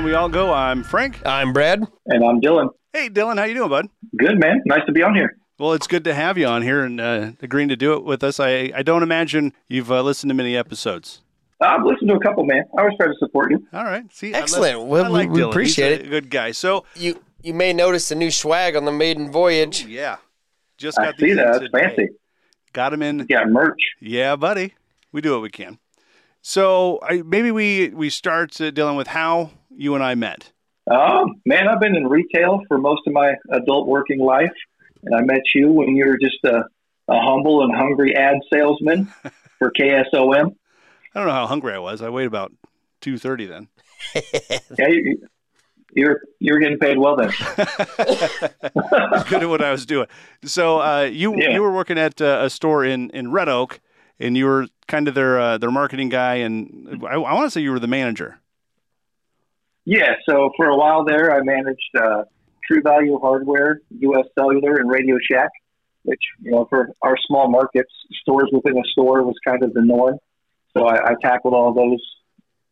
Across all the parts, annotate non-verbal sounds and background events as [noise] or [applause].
back to one more and we all go. I'm Frank. I'm Brad. And I'm Dillon. Hey, Dillon, how you doing, bud? Good, man. Nice to be on here. Well, it's good to have you on here and uh, agreeing to do it with us. I, I don't imagine you've uh, listened to many episodes. I've listened to a couple, man. I always try to support you. All right. See, Excellent. I love, well, I like we Dillon. appreciate He's it. A good guy. So, You you may notice the new swag on the maiden voyage. yeah, just I got see these in that. It's today. fancy. Got him in. Yeah, merch. Yeah, buddy. We do what we can. So I, maybe we we start uh, dealing with how you and I met. Um, man, I've been in retail for most of my adult working life, and I met you when you were just a, a humble and hungry ad salesman for [laughs] KSOM. I don't know how hungry I was. I weighed about two thirty then. [laughs] Yeah, you, you're you're getting paid well then. [laughs] Good at what I was doing. So uh, you Yeah. you were working at uh, a store in, in Red Oak, and you were kind of their uh, their marketing guy, and I, I want to say you were the manager. Yeah, so for a while there, I managed uh, True Value Hardware, U.S. Cellular, and Radio Shack, which you know for our small markets, stores within a store was kind of the norm. So I, I tackled all those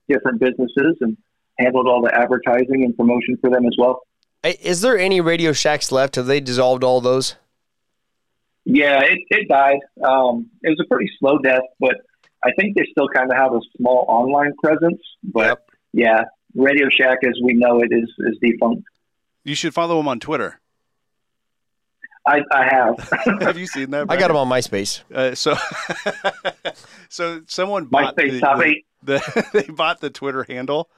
different businesses and handled all the advertising and promotion for them as well. Is there any Radio Shacks left? Have they dissolved all those? Yeah, it, it died. Um, it was a pretty slow death, but I think they still kind of have a small online presence. But Yep. yeah, Radio Shack as we know it is is defunct. You should follow him on Twitter. I, I have. [laughs] Have you seen that? I got them on MySpace. Uh, so, [laughs] so someone bought MySpace the, top the- eight. the- [laughs] they bought the Twitter handle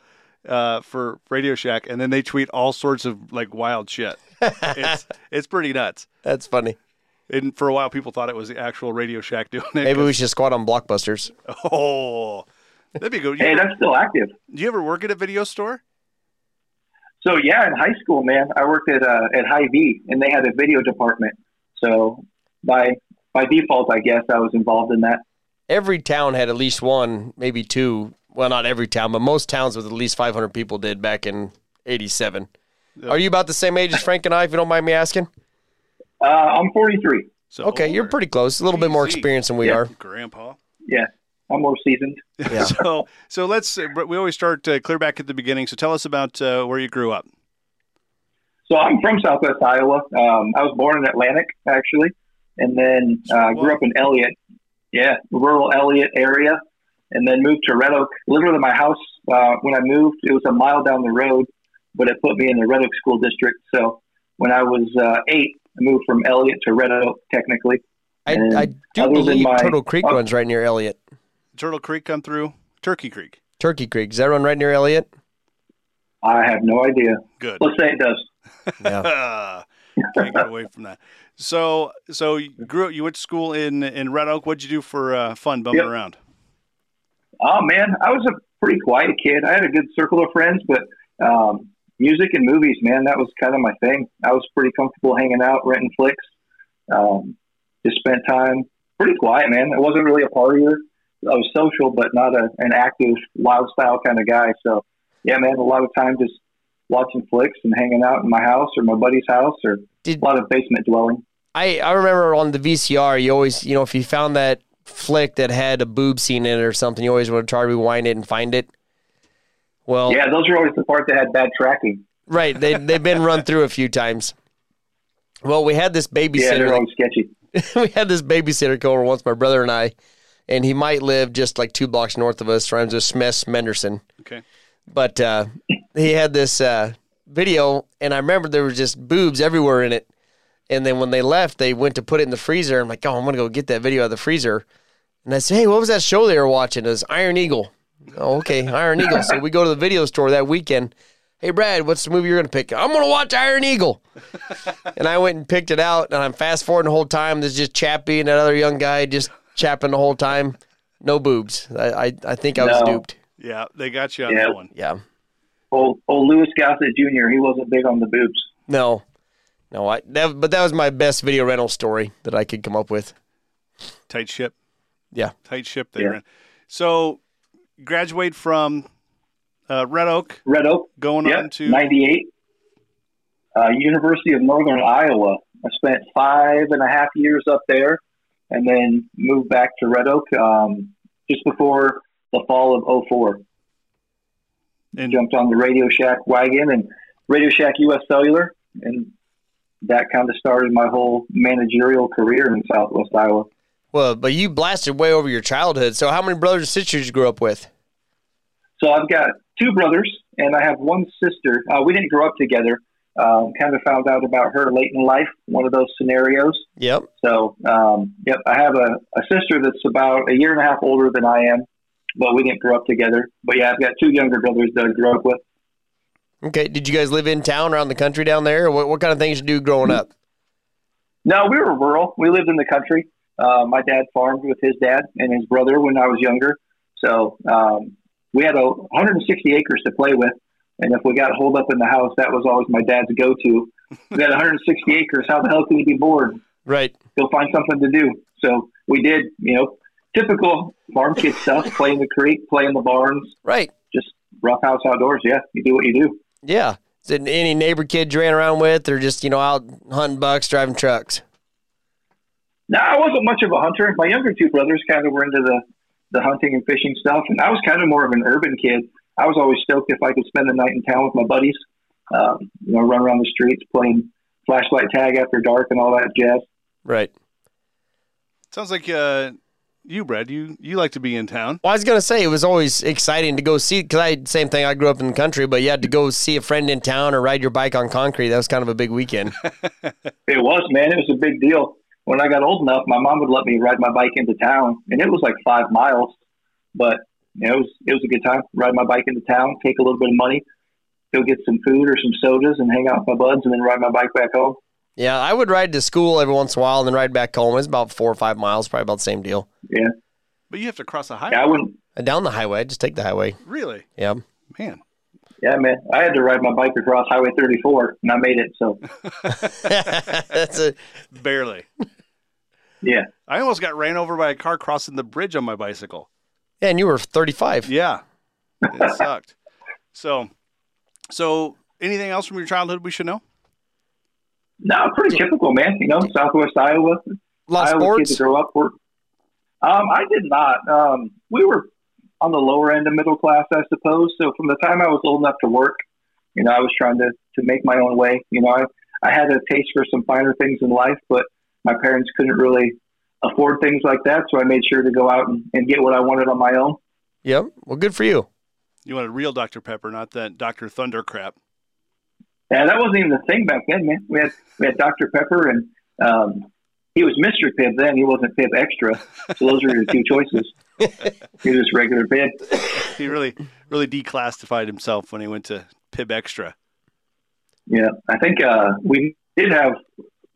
uh, for Radio Shack, and then they tweet all sorts of like wild shit. it's it's pretty nuts. That's funny. And for a while, people thought it was the actual Radio Shack doing it. Maybe we should squat on Blockbusters. Oh, that'd be good. You, Hey, ever, that's still active. do you ever work at a video store? So yeah, in high school, man, I worked at uh, at Hy-Vee, and they had a video department. So by by default, I guess I was involved in that. Every town had at least one, maybe two. Well, not every town, but most towns with at least 500 people did back in 87. Are you about the same age as Frank and I, if you don't mind me asking? Uh, I'm 43. So Okay, you're pretty close. A little bit more Easy. experienced than we Yeah. are. grandpa. Yeah, I'm more seasoned. Yeah. [laughs] So so let's. uh, We always start uh, clear back at the beginning. So tell us about uh, where you grew up. So I'm from Southwest Iowa. Um, I was born in Atlantic, actually, and then uh, grew up in Elliott. Yeah, rural Elliott area, and then moved to Red Oak. Literally, my house uh, when I moved, it was a mile down the road, but it put me in the Red Oak School District. So when I was uh, eight, I moved from Elliott to Red Oak, technically. I, I do believe my- Turtle Creek oh. runs right near Elliott. Turtle Creek come through. Turkey Creek. Turkey Creek. Does that run right near Elliott? I have no idea. Good. Let's say it does. [laughs] [laughs] Yeah. Can't get away from that. So, so you grew up. You went to school in in Red Oak. What'd you do for uh, fun, bumming Yep. around? Oh man, I was a pretty quiet kid. I had a good circle of friends, but um, music and movies, man, that was kind of my thing. I was pretty comfortable hanging out, renting flicks. Um, just spent time pretty quiet, man. I wasn't really a partier. I was social, but not a, an active, loud style kind of guy. So, yeah, man, a lot of time just watching flicks and hanging out in my house or my buddy's house or Did a lot of basement dwelling. I, I remember on the VCR, you always, you know, if you found that flick that had a boob scene in it or something, you always want to try to rewind it and find it. Well, Yeah, those are always the part that had bad tracking. right. They, they've been run through a few times. Well, we had this babysitter. Yeah, they're always sketchy. [laughs] we had this babysitter come over once, my brother and I, and he might live just like two blocks north of us. Rhymes with Smith Menderson. Okay. But uh, he had this uh, video, and I remember there was just boobs everywhere in it. And then when they left, they went to put it in the freezer. I'm like, oh, I'm gonna go get that video out of the freezer. And I said, hey, what was that show they were watching? It was Iron Eagle. Oh, okay, Iron Eagle. So we go to the video store that weekend. Hey, Brad, what's the movie you're gonna pick? I'm gonna watch Iron Eagle. and I went and picked it out, and I'm fast forwarding the whole time. There's just Chappy and that other young guy just chapping the whole time. No boobs. I I, I think I was No. duped. Yeah, they got you on Yeah. that one. Yeah. Old, old Louis Gossett Jr., he wasn't big on the boobs. No, no, I that, but that was my best video rental story that I could come up with. Tight ship. Yeah. Tight ship that Yeah. you're. So, graduate from uh, Red Oak, Red Oak, going yeah, on to 98. Uh, University of Northern Iowa. I spent five and a half years up there and then moved back to Red Oak um, just before the fall of 04. And jumped on the Radio Shack wagon and Radio Shack US Cellular, and that kind of started my whole managerial career in Southwest Iowa. Well, but you blasted way over your childhood. So how many brothers and sisters you grew up with? So I've got two brothers, and I have one sister. Uh, we didn't grow up together. Um, kind of found out about her late in life, one of those scenarios. Yep. So, um, yep, I have a, a sister that's about a year and a half older than I am, but we didn't grow up together. But yeah, I've got two younger brothers that I grew up with. Okay. Did you guys live in town, around the country down there? What, what kind of things you do growing up? No, we were rural. We lived in the country. Uh, my dad farmed with his dad and his brother when I was younger. So um, we had a 160 acres to play with. And if we got holed up in the house, that was always my dad's go to. We got 160 acres. How the hell can you be bored? Right. Go find something to do. So we did, you know, typical farm kid stuff [laughs] play in the creek, play in the barns, Right. just roughhouse outdoors. Yeah, you do what you do. Yeah. It any neighbor kids you ran around with, or just you know out hunting bucks, driving trucks? No, I wasn't much of a hunter. My younger two brothers kind of were into the, the hunting and fishing stuff, and I was kind of more of an urban kid. I was always stoked if I could spend the night in town with my buddies, um, you know, run around the streets playing flashlight tag after dark and all that jazz. Right. sounds like uh, you, Brad. You you like to be in town. Well, I was gonna say it was always exciting to go see because I same thing. I grew up in the country, but you had to go see a friend in town or ride your bike on concrete. That was kind of a big weekend. [laughs] It was, man. It was a big deal. When I got old enough, my mom would let me ride my bike into town, and it was like five miles, but you know, it was it was a good time. Ride my bike into town, take a little bit of money, go get some food or some sodas, and hang out with my buds, and then ride my bike back home. yeah, I would ride to school every once in a while and then ride back home. It's about four or five miles, probably about the same deal. Yeah, But you have to cross a highway. yeah. I wouldn't. Uh, down the highway, just take the highway. Really, Yeah. man. Yeah, man. I had to ride my bike across Highway 34, and I made it. So, [laughs] [laughs] That's a Barely. yeah. I almost got ran over by a car crossing the bridge on my bicycle. Yeah, and you were thirty five. Yeah, it sucked. So, so anything else from your childhood we should know? No, pretty typical, man. You know, Southwest Iowa. A lot of Iowa sports. kids that grow up. Were, um, I did not. Um, we were on the lower end of middle class, I suppose. So from the time I was old enough to work, you know, I was trying to, to make my own way. You know, I, I had a taste for some finer things in life, but my parents couldn't really afford things like that. So I made sure to go out and, and get what I wanted on my own. Yep. Well, good for you. You wanted real Dr Pepper, not that Dr Thunder crap. Yeah, that wasn't even the thing back then, man. We had we had Dr. Pepper and um, he was Mr. Pibb then. He wasn't Pibb Extra. So those were your two choices. [laughs] He was just regular Pibb. He really, really declassified himself when he went to Pibb Extra. Yeah, I think uh, we did have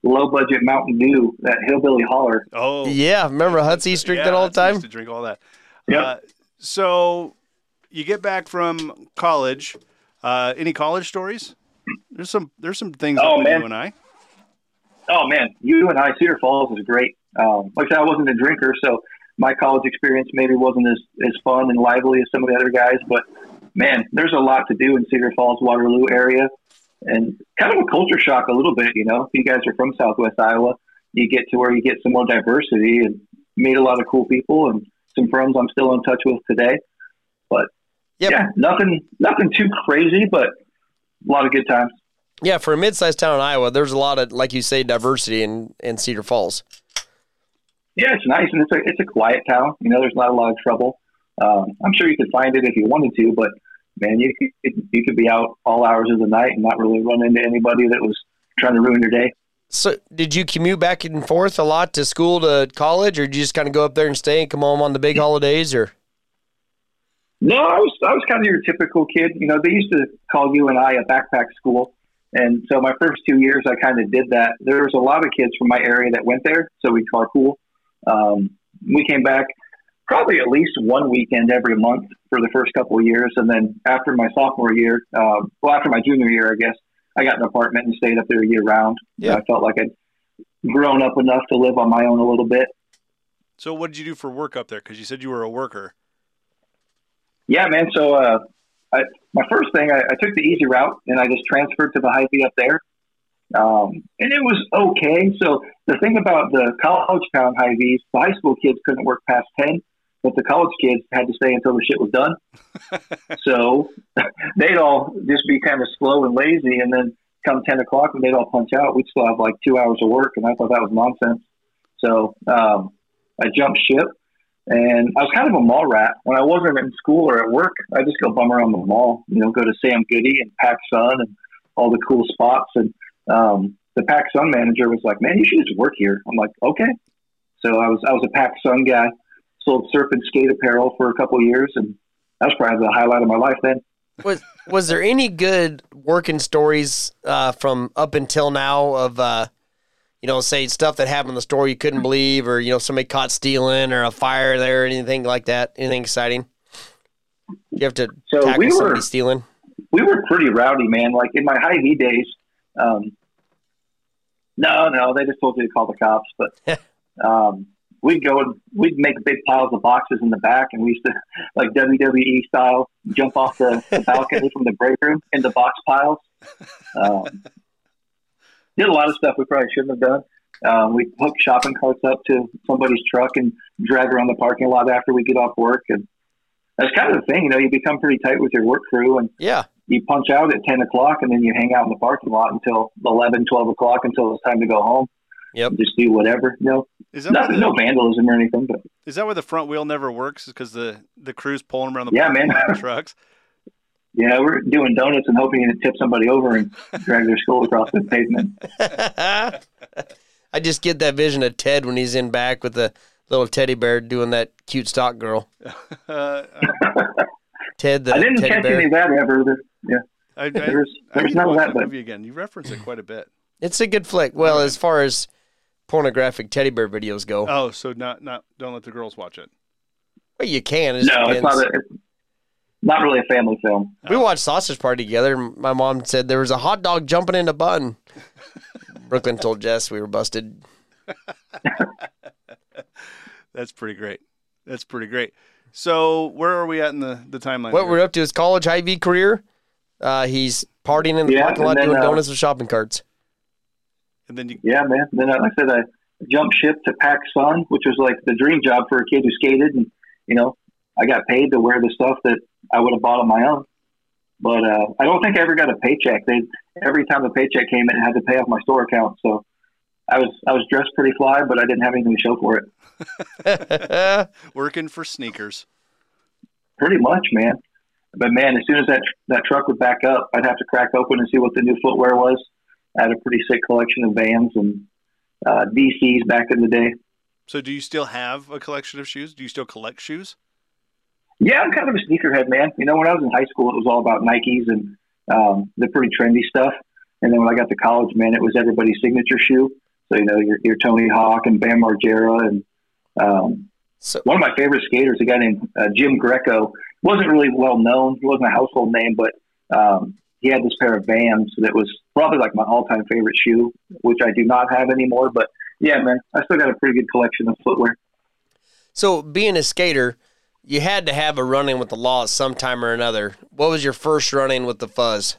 low budget Mountain Dew, that hillbilly holler. Oh, Yeah. Remember Huts East drink that all the time? used to drink all that. Yeah. Uh, so you get back from college. Uh, any college stories? There's some. There's some things Oh, man. you and I. Oh man, you and I, Cedar Falls is great. Um, like I said, I wasn't a drinker, so my college experience maybe wasn't as, as fun and lively as some of the other guys. But man, there's a lot to do in Cedar Falls, Waterloo area, and kind of a culture shock a little bit. You know, if you guys are from Southwest Iowa, you get to where you get some more diversity and meet a lot of cool people and some friends I'm still in touch with today. But Yep. yeah, nothing, nothing too crazy, but a lot of good times. Yeah, for a mid-sized town in Iowa, there's a lot of, like you say, diversity in, in Cedar Falls. Yeah, it's nice and it's a it's a quiet town. You know, there's not a lot of trouble. Um, I'm sure you could find it if you wanted to, but man, you could you could be out all hours of the night and not really run into anybody that was trying to ruin your day. So, did you commute back and forth a lot to school to college, or did you just kind of go up there and stay and come home on the big holidays? Or No, I was I was kind of your typical kid. You know, they used to call you and I a backpack school, and so my first two years I kind of did that. There was a lot of kids from my area that went there, so we carpool. Um, we came back probably at least one weekend every month for the first couple of years, and then after my sophomore year, um, well, after my junior year, I guess I got an apartment and stayed up there year round. Yeah. I felt like I'd grown up enough to live on my own a little bit. So what did you do for work up there? Because you said you were a worker. Yeah, man. So uh, I, my first thing, I, I took the easy route and I just transferred to the Hy-Vee up there. Um, and it was okay. So the thing about the college town Hy-Vees, the high school kids couldn't work past 10 but the college kids had to stay until the shit was done. [laughs] so [laughs] they'd all just be kind of slow and lazy, and then come ten o'clock and they'd all punch out, we'd still have like two hours of work, and I thought that was nonsense. So um, I jumped ship, and I was kind of a mall rat. When I wasn't in school or at work, I just go bum around the mall. You know, go to Sam Goody and Pac Sun and all the cool spots. And um, the Pac Sun manager was like, "Man, you should just work here." I'm like, "Okay." So I was I was a Pac Sun guy. Sold surf and skate apparel for a couple of years, and that was probably the highlight of my life then. Was was there any good working stories uh, from up until now of uh, you know, say stuff that happened in the store you couldn't believe, or you know, somebody caught stealing, or a fire there, or anything like that? Anything exciting? You have to So tackle we were- somebody stealing. we were pretty rowdy, man. Like in my Hy-Vee days. Um, no, no, they just told you to call the cops. But [laughs] um, we'd go and we'd make big piles of boxes in the back, and we used to, like WWE style, jump off the, the [laughs] balcony from the break room into box piles. Um, did a lot of stuff we probably shouldn't have done. Um, we hook shopping carts up to somebody's truck and drag around the parking lot after we get off work, and that's kind of the thing. You know, you become pretty tight with your work crew, and Yeah, you punch out at 10 o'clock and then you hang out in the parking lot until 11, 12 o'clock until it's time to go home. Yep. Just do whatever. No, Is that why nothing, the, no vandalism or anything, but is that why the front wheel never works? Is because the the crew's pulling them around the Yeah, man. lot trucks. [laughs] yeah, we're doing donuts and hoping to tip somebody over and drag their skull across the pavement. [laughs] I just get that vision of Ted when he's in back with the little teddy bear doing that cute stock girl. Uh, [laughs] Ted the I didn't teddy catch bear. any of that ever. There- Yeah, I, I, there's, I there's need to none of that, that but movie again. You reference it quite a bit. It's a good flick. Well, as far as pornographic teddy bear videos go, Oh, so not not don't let the girls watch it. well, you can. It just no, it's depends. not, a, it's not really a family film. We watched Sausage Party together. My mom said there was a hot dog jumping in a bun. [laughs] Brooklyn told Jess we were busted. [laughs] That's pretty great. That's pretty great. So where are we at in the the timeline? What here? we're up to his college Hy-Vee career. Uh, he's partying in the Yeah, parking lot then, doing uh, donuts with shopping carts. And then you Yeah, man. Then, uh, like I said, I jumped ship to Pac Sun, which was like the dream job for a kid who skated. And, you know, I got paid to wear the stuff that I would have bought on my own. But uh, I don't think I ever got a paycheck. They every time the paycheck came, it had to pay off my store account. So I was I was dressed pretty fly, but I didn't have anything to show for it. [laughs] working for sneakers. Pretty much, man. But man, as soon as that that truck would back up, I'd have to crack open and see what the new footwear was. I had a pretty sick collection of Vans and uh, DCs back in the day. So do you still have a collection of shoes? Do you still collect shoes? Yeah, I'm kind of a sneakerhead, man. You know, when I was in high school, it was all about Nikes and um, the pretty trendy stuff. And then when I got to college, man, it was everybody's signature shoe. So you know, your, your Tony Hawk and Bam Margera, and um, so one of my favorite skaters, a guy named uh, Jim Greco, wasn't really well known. He wasn't a household name, but um, he had this pair of Vans that was probably like my all-time favorite shoe, which I do not have anymore. But yeah, man, I still got a pretty good collection of footwear. so being a skater, you had to have a run in with the law at some time or another. What was your first run in with the fuzz?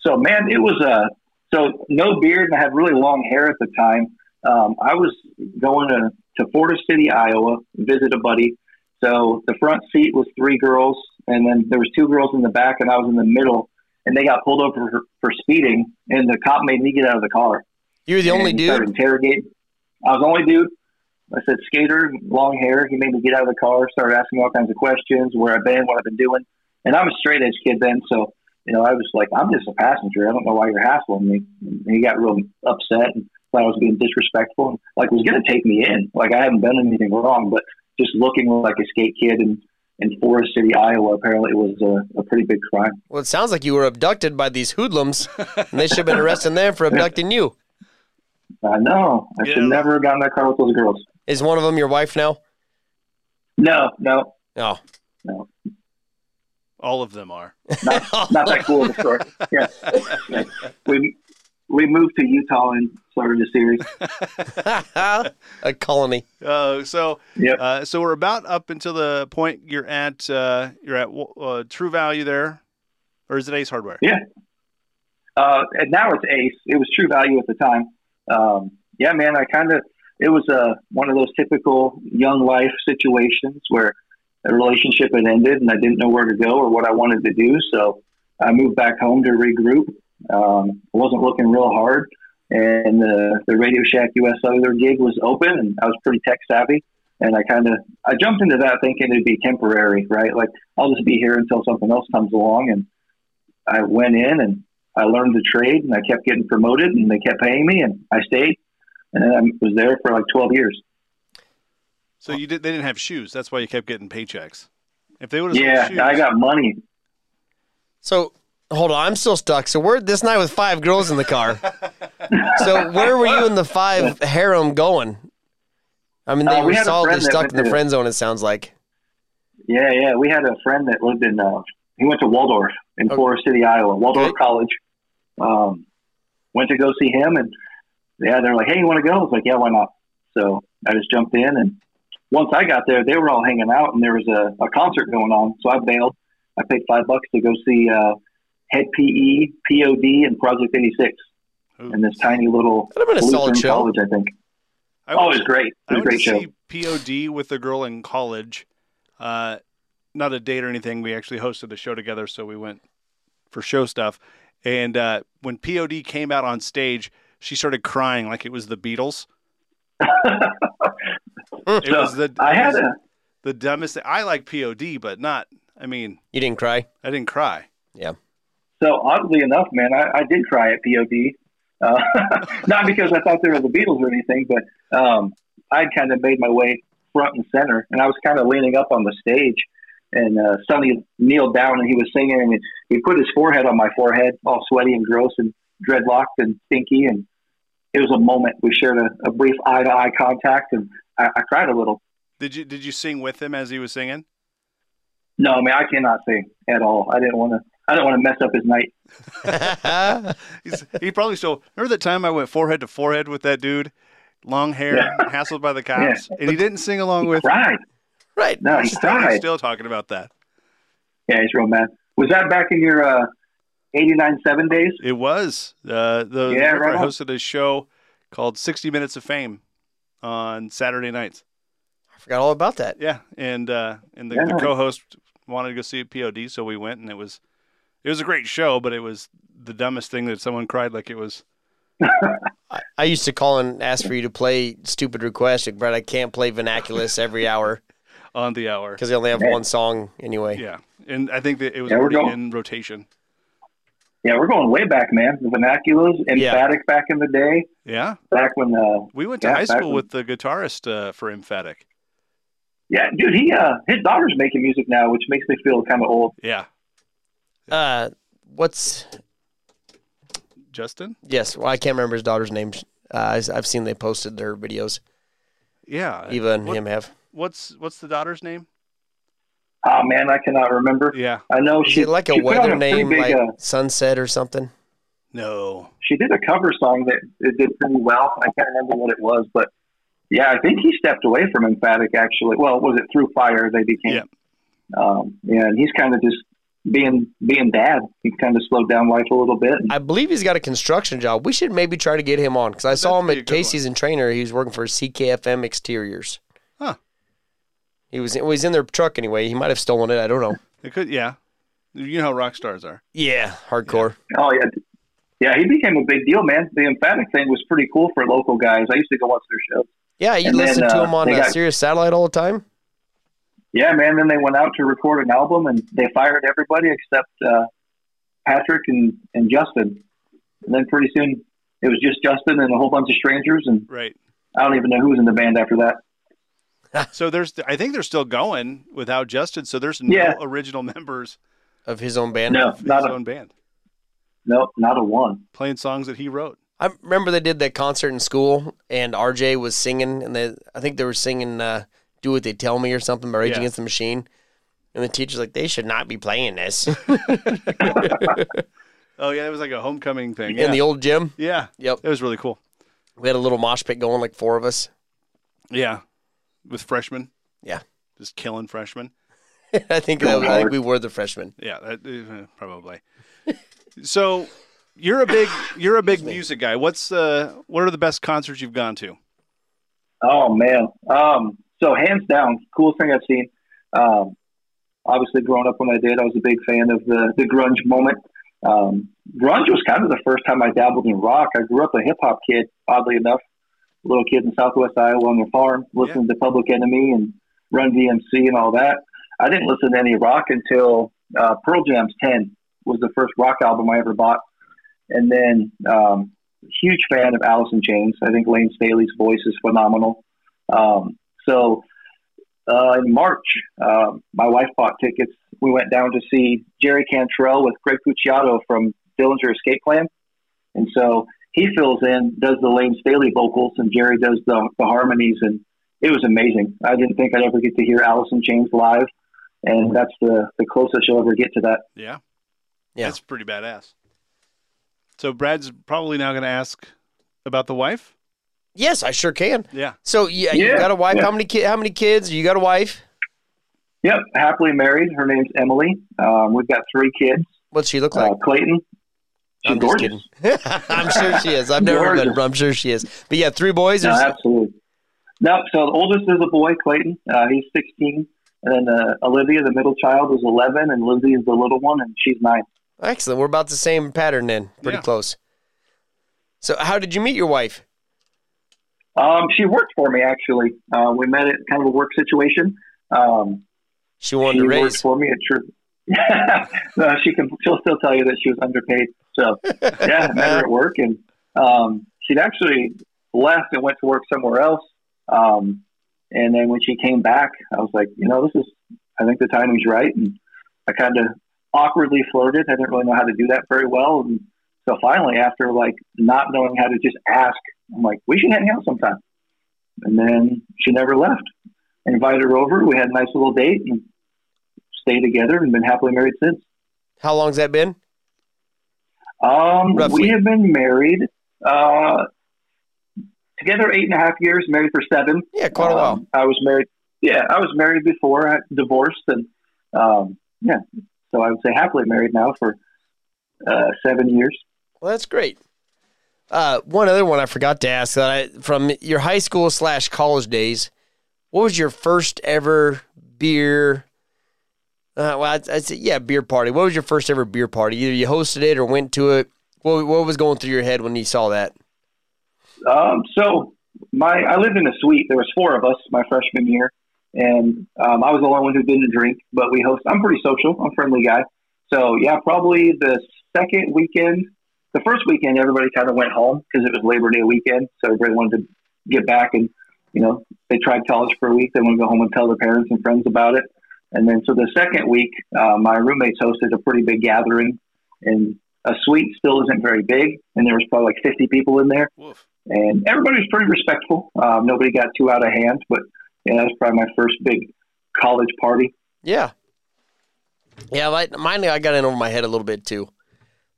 So man, it was uh so no beard and I had really long hair at the time. Um, I was going to, to Forest City, Iowa, visit a buddy. So the front seat was three girls, and then there was two girls in the back, and I was in the middle. And they got pulled over for, for speeding, and the cop made me get out of the car. You were the only dude. interrogating. I was the only dude. I said skater, long hair. He made me get out of the car, started asking me all kinds of questions, where I've been, what I've been doing. And I'm a straight edge kid then, so you know, I was like, I'm just a passenger. I don't know why you're hassling me. And he got real upset and thought I was being disrespectful and like was going to take me in. Like I hadn't done anything wrong, but just looking like a skate kid in, in Forest City, Iowa, apparently it was a, a pretty big crime. Well, it sounds like you were abducted by these hoodlums, and they should have been arresting them for abducting you. I know. I Yeah. should never have gotten that car with those girls. Is one of them your wife now? No, no, Oh, no. All of them are. [laughs] Not, not that cool of a story. Yeah. yeah. [laughs] We, we moved to Utah and started a series. [laughs] a colony. Uh, so Yep. uh, so we're about up until the point you're at. Uh, you're at uh, True Value there, or is it Ace Hardware? Yeah. Uh, and now it's Ace. It was True Value at the time. Um, yeah, man, I kind of it was uh, one of those typical young life situations where a relationship had ended and I didn't know where to go or what I wanted to do. So I moved back home to regroup. Um, I wasn't looking real hard, and the the Radio Shack US Cellular gig was open, and I was pretty tech savvy. And I kind of I jumped into that thinking it'd be temporary, right? Like I'll just be here until something else comes along. And I went in and I learned the trade, and I kept getting promoted, and they kept paying me, and I stayed, and then I was there for like twelve years. So you did. They didn't have shoes. That's why you kept getting paychecks. If they would have, Yeah, shoes, I got money. So hold on, I'm still stuck. So we're this night with five girls in the car. [laughs] so where were you and the five harem going? I mean, they Uh, we were solidly stuck in the to- friend zone. It sounds like. Yeah, yeah. We had a friend that lived in. Uh, he went to Waldorf in Okay. Forest City, Iowa. Waldorf Okay. College. Um, went to go see him, and yeah, they're like, "Hey, you want to go?" I was like, "Yeah, why not?" So I just jumped in, and once I got there, they were all hanging out, and there was a, a concert going on. So I bailed. I paid five bucks to go see uh, Hed PE, POD, and Project 86 Ooh. in this tiny little That'd have a solid Lutheran show. college, I think. I Oh, it was great. It I was a great to show. see POD with a girl in college. Uh, not a date or anything. We actually hosted a show together, so we went for show stuff. And uh, when POD came out on stage, she started crying like it was the Beatles. [laughs] It So, was the I it had was a the dumbest. Thing. I like POD, but not. I mean, You didn't cry. I didn't cry. So oddly enough, man, I, I did cry at POD. Uh, [laughs] not because I thought they were the Beatles or anything, but um, I'd kind of made my way front and center, and I was kind of leaning up on the stage. And uh, Sonny kneeled down and he was singing, and he put his forehead on my forehead, all sweaty and gross and dreadlocked and stinky. And it was a moment. We shared a, a brief eye to eye contact, and I, I cried a little. Did you Did you sing with him as he was singing? No, I mean I cannot sing at all. I didn't want to. I don't want to mess up his night. [laughs] He's, he probably still remember that time I went forehead to forehead with that dude, long hair, Yeah. [laughs] hassled by the cops, and he didn't sing along with. Cried. right. No, he He's still, he's cried. still talking about that. Yeah, he's real mad. Was that back in your uh, 89 7 days? It was uh, the Yeah, remember right I on. hosted a show called 60 Minutes of Fame on Saturday nights. I forgot all about that. Yeah, and uh, and the, Yeah. the co-host wanted to go see POD, so we went, and it was it was a great show, but it was the dumbest thing that someone cried like it was. [laughs] I, I used to call and ask for you to play stupid requests, like, Brad. I can't play Vernaculus every hour [laughs] On the hour, because they only have Yeah. one song anyway. yeah, and I think that it was Yeah, already going- in rotation. Yeah, we're going way back, man. The vernaculars, Yeah. emphatic back in the day, Yeah, back when, uh, we went to Yeah, high school when- with the guitarist uh, for Emphatic. yeah, dude, he, uh, his daughter's making music now, which makes me feel kind of old. Yeah, Uh, what's Justin. yes? Well, I can't remember his daughter's name. Uh, I- I've seen they posted their videos. Yeah, Eva and What- him have. What's what's the daughter's name? Oh, man, I cannot remember. Yeah, I know she, like a she put on weather pretty name, big, like uh, Sunset or something? no, she did a cover song that it did pretty well. I can't remember what it was, but yeah, I think he stepped away from emphatic actually. Well, was it through fire they became? Yeah. Um, yeah, and he's kind of just being being dad. He kind of slowed down life a little bit. I believe he's got a construction job. We should maybe try to get him on because I saw That'd him at good Casey's and Trainer. He was working for CKFM Exteriors. Huh. He was well, he's in their truck anyway. He might have stolen it. I don't know. it could. Yeah, you know how rock stars are. Yeah, hardcore. Oh yeah, yeah. He became a big deal, man. The emphatic thing was pretty cool for local guys. I used to go watch their shows. Yeah, you And then, listen to uh, him on they uh, got- Sirius Satellite all the time. Yeah, man. Then they went out to record an album, and they fired everybody except uh, Patrick and and Justin. And then pretty soon it was just Justin and a whole bunch of strangers, and Right. I don't even know who was in the band after that. [laughs] So there's, I think they're still going without Justin. So there's no Yeah. original members Of his own band. No, of his not a own band no, not a one. playing songs that he wrote. I remember they did that concert in school, and RJ was singing, and they, I think they were singing uh, "Do What They Tell Me" or something by Rage Yeah. Against the Machine. And the teacher's like, "They should not be playing this." [laughs] [laughs] Oh yeah, it was like a homecoming thing. In the old gym. yeah, Yep. it was really cool. We had a little mosh pit going, like four of us. Yeah, with freshmen. Yeah. just killing freshmen. [laughs] I think that, I think we were the freshmen. Yeah, that, uh, probably. so you're a big you're a big music guy. What's uh what are the best concerts you've gone to? Oh man. Um, so hands down, coolest thing I've seen. Um, obviously, growing up when I did, I was a big fan of the the grunge moment. Um, grunge was kind of the first time I dabbled in rock. I grew up a hip hop kid, oddly enough. Little kid in Southwest Iowa on the farm, listening to Public Enemy and Run DMC and all that. I didn't listen to any rock until uh, Pearl Jam's 10 was the first rock album I ever bought. And then, um, huge fan of Alice in Chains. I think Layne Staley's voice is phenomenal. Um, so, uh, in March, uh, my wife bought tickets. We went down to see Jerry Cantrell with Greg Puciato from Dillinger Escape Plan. And so he fills in, does the Layne Staley vocals, and Jerry does the, the harmonies. And it was amazing. I didn't think I'd ever get to hear Alice in Chains live. And that's the, the closest you'll ever get to that. Yeah. Yeah. That's pretty badass. So Brad's probably now going to ask about the wife. Yes, I sure can. Yeah. So yeah, you got a wife. yeah. How many ki- How many kids? You got a wife? Yep, happily married. Her name's Emily. Um, we've got three kids. What's she look like? Uh, Clayton. She's I'm gorgeous. [laughs] I'm sure she is. I've never Gorgeous. been, but I'm sure she is. But yeah, three boys. No, absolutely. No, so the oldest is a boy, Clayton. Uh, he's 16. And then uh, Olivia, the middle child, is 11. And Lizzie is the little one, and she's nine. Excellent. We're about the same pattern then. Pretty Yeah. close. So, how did you meet your wife? Um, she worked for me, actually. Uh, we met at kind of a work situation. Um, She wanted she to worked raise. for me at True. [laughs] no, she can. She'll still tell you that she was underpaid. So yeah, I met her at [laughs] work, and um, she'd actually left and went to work somewhere else. Um, and then when she came back, I was like, you know, this is. I think the timing's right, and I kind of awkwardly flirted. I didn't really know how to do that very well, and so finally, after like not knowing how to just ask, I'm like, we should hang out sometime. And then she never left. I invited her over. We had a nice little date and stayed together and been happily married since. How long's that been? Um, Roughly. we have been married uh, together eight and a half years, married for seven. Yeah, quite a while. Um, I was married. Yeah, I was married before. I divorced, and um, yeah, so I would say happily married now for uh, seven years. Well, that's great. Uh, one other one I forgot to ask that I, from your high school slash college days, what was your first ever beer? Uh, well, I'd, I'd say yeah, beer party. What was your first ever beer party? Either you hosted it or went to it. What, what was going through your head when you saw that? Um, so my I lived in a suite. There was four of us my freshman year, and um, I was the only one who didn't drink. But we host. I'm pretty social. I'm a friendly guy. So yeah, probably the second weekend. The first weekend, everybody kind of went home because it was Labor Day weekend. So everybody wanted to get back, and you know they tried college for a week. They want to go home and tell their parents and friends about it. And then so the second week, uh, my roommates hosted a pretty big gathering, and a suite still isn't very big, and there was probably like 50 people in there Woof. and everybody was pretty respectful. Um, nobody got too out of hand, but yeah, that was probably my first big college party. Yeah, yeah. Like, mine, I got in over my head a little bit too.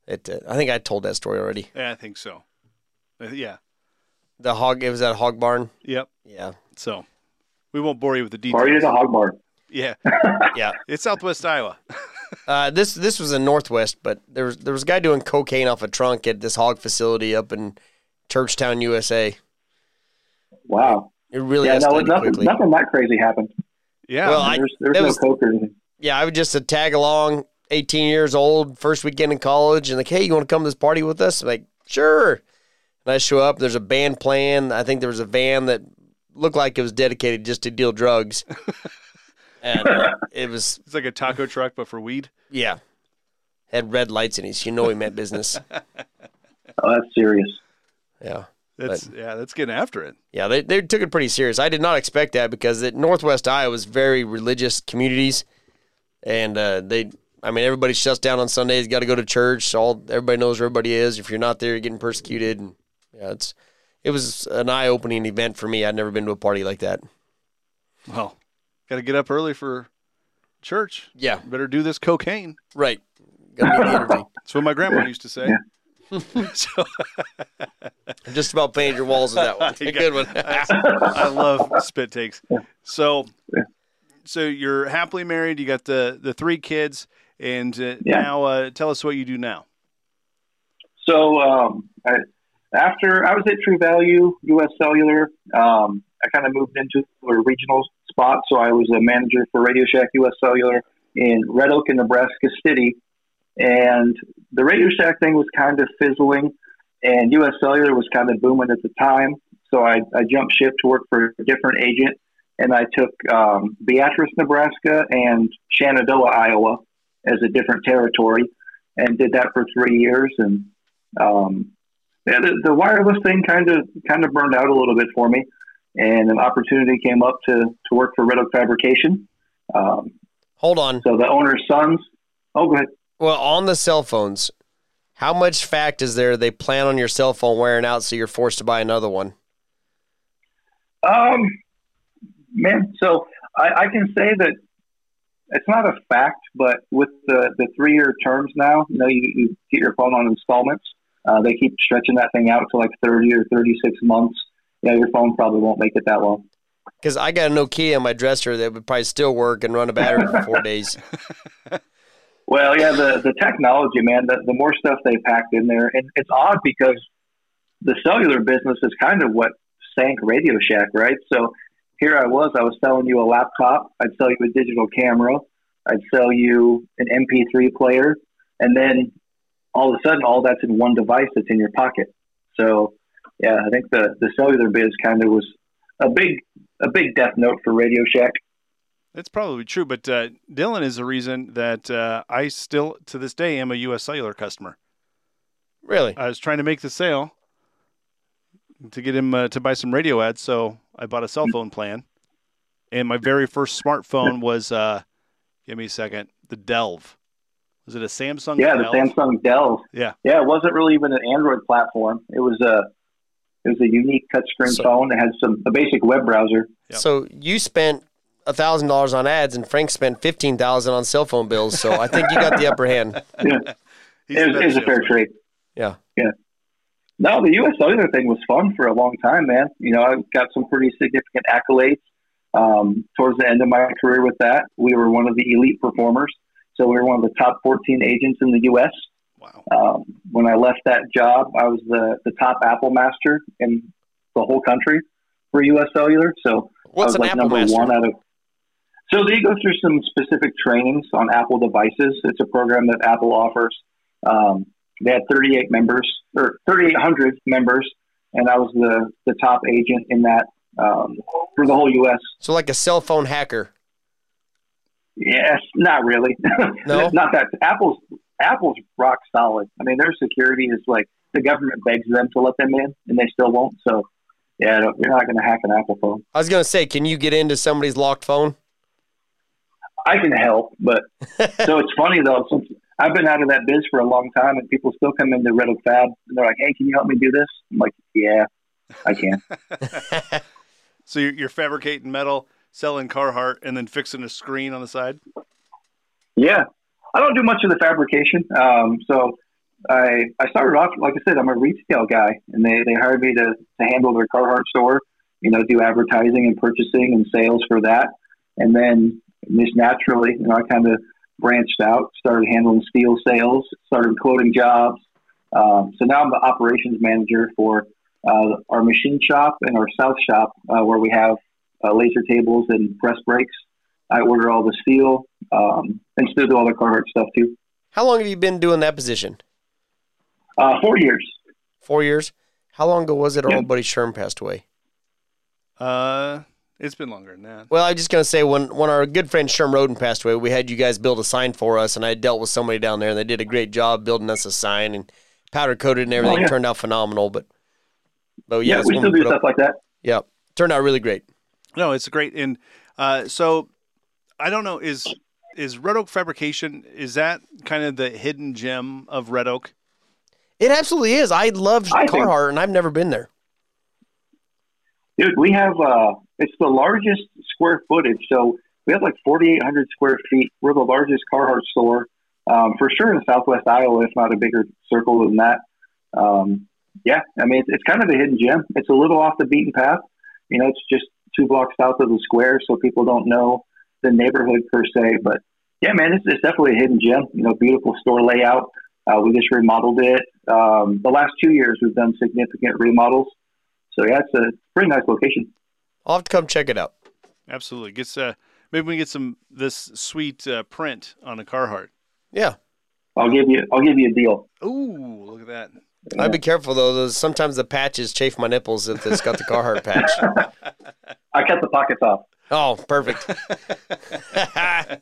It, uh, I think I told that story already. Yeah, I think so. Uh, Yeah. The hog. It was at a hog barn. Yep. Yeah, So we won't bore you with the details. Party at a hog barn. Yeah. [laughs] yeah. It's Southwest Iowa. [laughs] Uh, this this was in Northwest, but there was there was a guy doing cocaine off a trunk at this hog facility up in Churchtown, USA. Wow. It really yeah, no, nothing, quickly. nothing that crazy happened. Yeah. Well, I- there's there's it no was- coke or anything. Yeah, I would just a tag along, 18 years old, first weekend in college, and like, hey, you want to come to this party with us? I'm like, sure. And I show up. There's a band playing. I think there was a van that looked like it was dedicated just to deal drugs. [laughs] and uh, it was, it's like a taco truck, but for weed. yeah, had red lights in it. You know he meant business. [laughs] Oh, that's serious. Yeah. That's yeah. That's getting after it. Yeah, they, they took it pretty serious. I did not expect that because it, Northwest Iowa was very religious communities, and uh, they, I mean, everybody shuts down on Sundays. Got to go to church. All everybody knows where everybody is. If you're not there, you're getting persecuted. And yeah, it's it was an eye opening event for me. I'd never been to a party like that. Well, got to get up early for church. Yeah, Better do this cocaine. right. Got to meet the energy. That's what my grandma used to say. [laughs] [laughs] so just about painted your walls with that one. [laughs] A Good one. I love spit takes. So, so you're happily married. You got the the three kids, and uh, Yeah. now uh, tell us what you do now. So um, I, after I was at True Value, U.S. Cellular, um, I kind of moved into a regional spot. So I was a manager for Radio Shack US Cellular in Red Oak in Nebraska City. And the Radio Shack thing was kind of fizzling, and US Cellular was kind of booming at the time. So I, I jumped ship to work for a different agent, and I took um, Beatrice, Nebraska, and Shenandoah, Iowa, as a different territory, and did that for three years. And um, yeah, the, the wireless thing kind of kind of burned out a little bit for me, and an opportunity came up to to work for Red Oak Fabrication. Um, Hold on. so the owner's sons. Oh, go ahead. Well, on the cell phones, how much fact is there they plan on your cell phone wearing out so you're forced to buy another one? Um, man, so I, I can say that it's not a fact, but with the, the three year terms now, you know, you, you get your phone on installments. Uh, they keep stretching that thing out to like 30 or 36 months. Yeah, your phone probably won't make it that long. Because I got a Nokia in my dresser that would probably still work and run a battery for four [laughs] days. Well, yeah, the, the technology, man, the, the more stuff they packed in there. And it's odd because the cellular business is kind of what sank Radio Shack, right? So here I was, I was selling you a laptop, I'd sell you a digital camera, I'd sell you an MP3 player, and then all of a sudden, all that's in one device that's in your pocket. So, yeah, I think the, the cellular biz kind of was a big a big death note for Radio Shack. That's probably true, but uh, Dillon is the reason that uh, I still, to this day, am a U.S. Cellular customer. Really? I was trying to make the sale to get him uh, to buy some radio ads, so I bought a cell phone plan. And my very first smartphone was, uh, give me a second, the Delve. Was it a Samsung? Yeah, the Samsung Delve. Yeah. Yeah, it wasn't really even an Android platform. It was a it was a unique touchscreen So- phone that had some a basic web browser. Yep. So you spent a thousand dollars on ads, and Frank spent fifteen thousand on cell phone bills. So I think you got the upper hand. [laughs] Yeah, He's it was, better it was a fair salesman. trade. Yeah. No, the U.S. Cellular thing was fun for a long time, man. You know, I got some pretty significant accolades um, towards the end of my career with that. We were one of the elite performers, so we were one of the top 14 agents in the U.S. Wow. Um, when I left that job, I was the, the top Apple master in the whole country for U.S. Cellular. So What's I was an like Apple number Master? one out of. So they go through some specific trainings on Apple devices. It's a program that Apple offers. Um, they had 38 members or 3,800 members, and I was the the top agent in that um, for the whole U.S. So like a cell phone hacker. Yes, not really. [laughs] No? not that. Apple's Apple's rock solid. I mean, their security is like the government begs them to let them in, and they still won't. So, yeah, you're not going to hack an Apple phone. I was gonna say, can you get into somebody's locked phone? I can help, but [laughs] so it's funny though. Since I've been out of that biz for a long time, and people still come into Red Oak Fab, and they're like, "Hey, can you help me do this?" I'm like, "Yeah, I can." [laughs] [laughs] So you're, you're fabricating metal, selling Carhartt, and then fixing a screen on the side? yeah, I don't do much of the fabrication. Um, so I I started off, like I said, I'm a retail guy, and they they hired me to to handle their Carhartt store. You know, do advertising and purchasing and sales for that, and then just naturally, you know, I kind of branched out, started handling steel sales, started quoting jobs. Um, so now I'm the operations manager for uh, our machine shop and our south shop, uh, where we have uh, laser tables and press brakes. I order all the steel um, and still do all the Carhartt stuff too. How long have you been doing that position? Uh, four years. Four years. How long ago was it our Yeah. old buddy Sherm passed away? Uh, it's been longer than that. Well, I'm just gonna say when when our good friend Sherm Roden passed away, we had you guys build a sign for us, and I dealt with somebody down there, and they did a great job building us a sign and powder coated and everything. Oh, yeah. Turned out phenomenal. But but yeah, Yeah, we still do put up- stuff like that. yeah, turned out really great. No, it's great. And uh, so I don't know is is Red Oak Fabrication is that kind of the hidden gem of Red Oak? It absolutely is. I love I think- Carhartt, and I've never been there. Dude, we have uh, it's the largest square footage. So we have like 4,800 square feet. We're the largest Carhartt store um, for sure in Southwest Iowa, if not a bigger circle than that. Um, yeah, I mean it's, it's kind of a hidden gem. It's a little off the beaten path. You know, it's just two blocks south of the square, so people don't know the neighborhood per se. But yeah, man, it's, it's definitely a hidden gem. You know, beautiful store layout. Uh, we just remodeled it. Um, the last two years, we've done significant remodels. So yeah, it's a pretty nice location. I'll have to come check it out. Absolutely. Gets uh, maybe we can get some this sweet uh, print on a Carhartt. Yeah. I'll give you I'll give you a deal. Ooh, look at that. I'd be careful though. Those sometimes the patches chafe my nipples if it's got the Carhartt [laughs] patch. I cut the pockets off. Oh, perfect. [laughs]